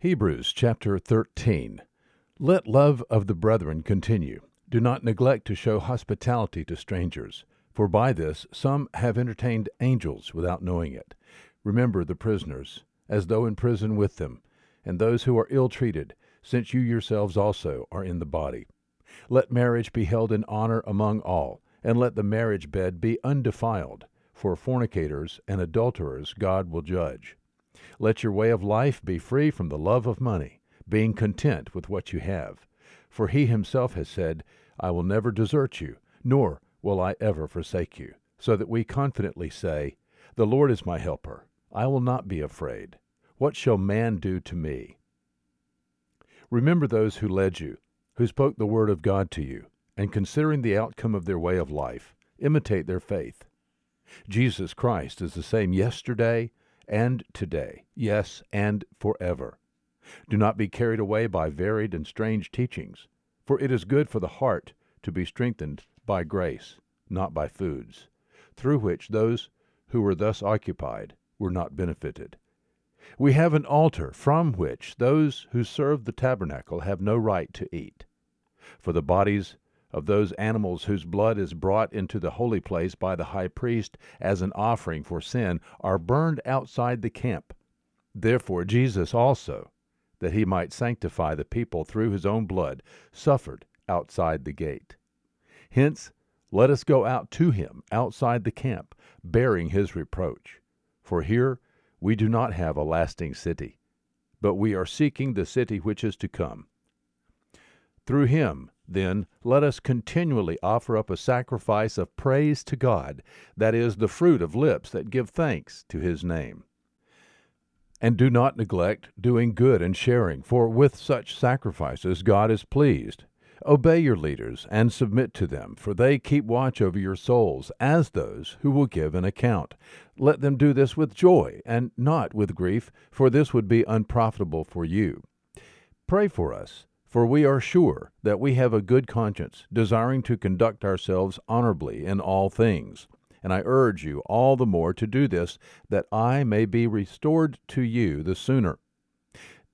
Hebrews chapter 13. Let love of the brethren continue. Do not neglect to show hospitality to strangers, for by this some have entertained angels without knowing it. Remember the prisoners, as though in prison with them, and those who are ill treated, since you yourselves also are in the body. Let marriage be held in honor among all, and let the marriage bed be undefiled, for fornicators and adulterers God will judge. Let your way of life be free from the love of money, being content with what you have. For he himself has said, I will never desert you, nor will I ever forsake you. So that we confidently say, The Lord is my helper. I will not be afraid. What shall man do to me? Remember those who led you, who spoke the word of God to you, and considering the outcome of their way of life, imitate their faith. Jesus Christ is the same yesterday, and today, yes, and forever. Do not be carried away by varied and strange teachings, for it is good for the heart to be strengthened by grace, not by foods, through which those who were thus occupied were not benefited. We have an altar from which those who serve the tabernacle have no right to eat. For the bodies of those animals whose blood is brought into the holy place by the high priest as an offering for sin are burned outside the camp. Therefore Jesus also, that he might sanctify the people through his own blood, suffered outside the gate. Hence, let us go out to him outside the camp, bearing his reproach. For here we do not have a lasting city, but we are seeking the city which is to come. Through him, then, let us continually offer up a sacrifice of praise to God, that is, the fruit of lips that give thanks to his name. And do not neglect doing good and sharing, for with such sacrifices God is pleased. Obey your leaders and submit to them, for they keep watch over your souls, as those who will give an account. Let them do this with joy, and not with grief, for this would be unprofitable for you. Pray for us for we are sure that we have a good conscience, desiring to conduct ourselves honorably in all things. And I urge you all the more to do this, that I may be restored to you the sooner.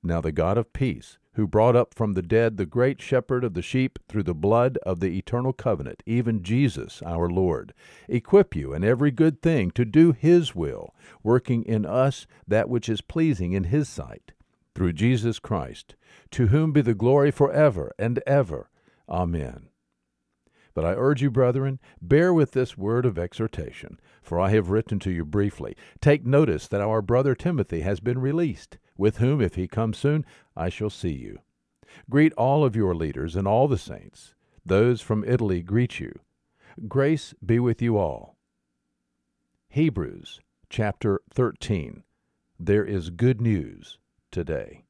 Now the God of peace, who brought up from the dead the great shepherd of the sheep through the blood of the eternal covenant, even Jesus our Lord, equip you in every good thing to do his will, working in us that which is pleasing in his sight through Jesus Christ, to whom be the glory forever and ever. Amen. But I urge you, brethren, bear with this word of exhortation, for I have written to you briefly. Take notice that our brother Timothy has been released, with whom, if he comes soon, I shall see you. Greet all of your leaders and all the saints. Those from Italy greet you. Grace be with you all. Hebrews chapter 13. There is good news today.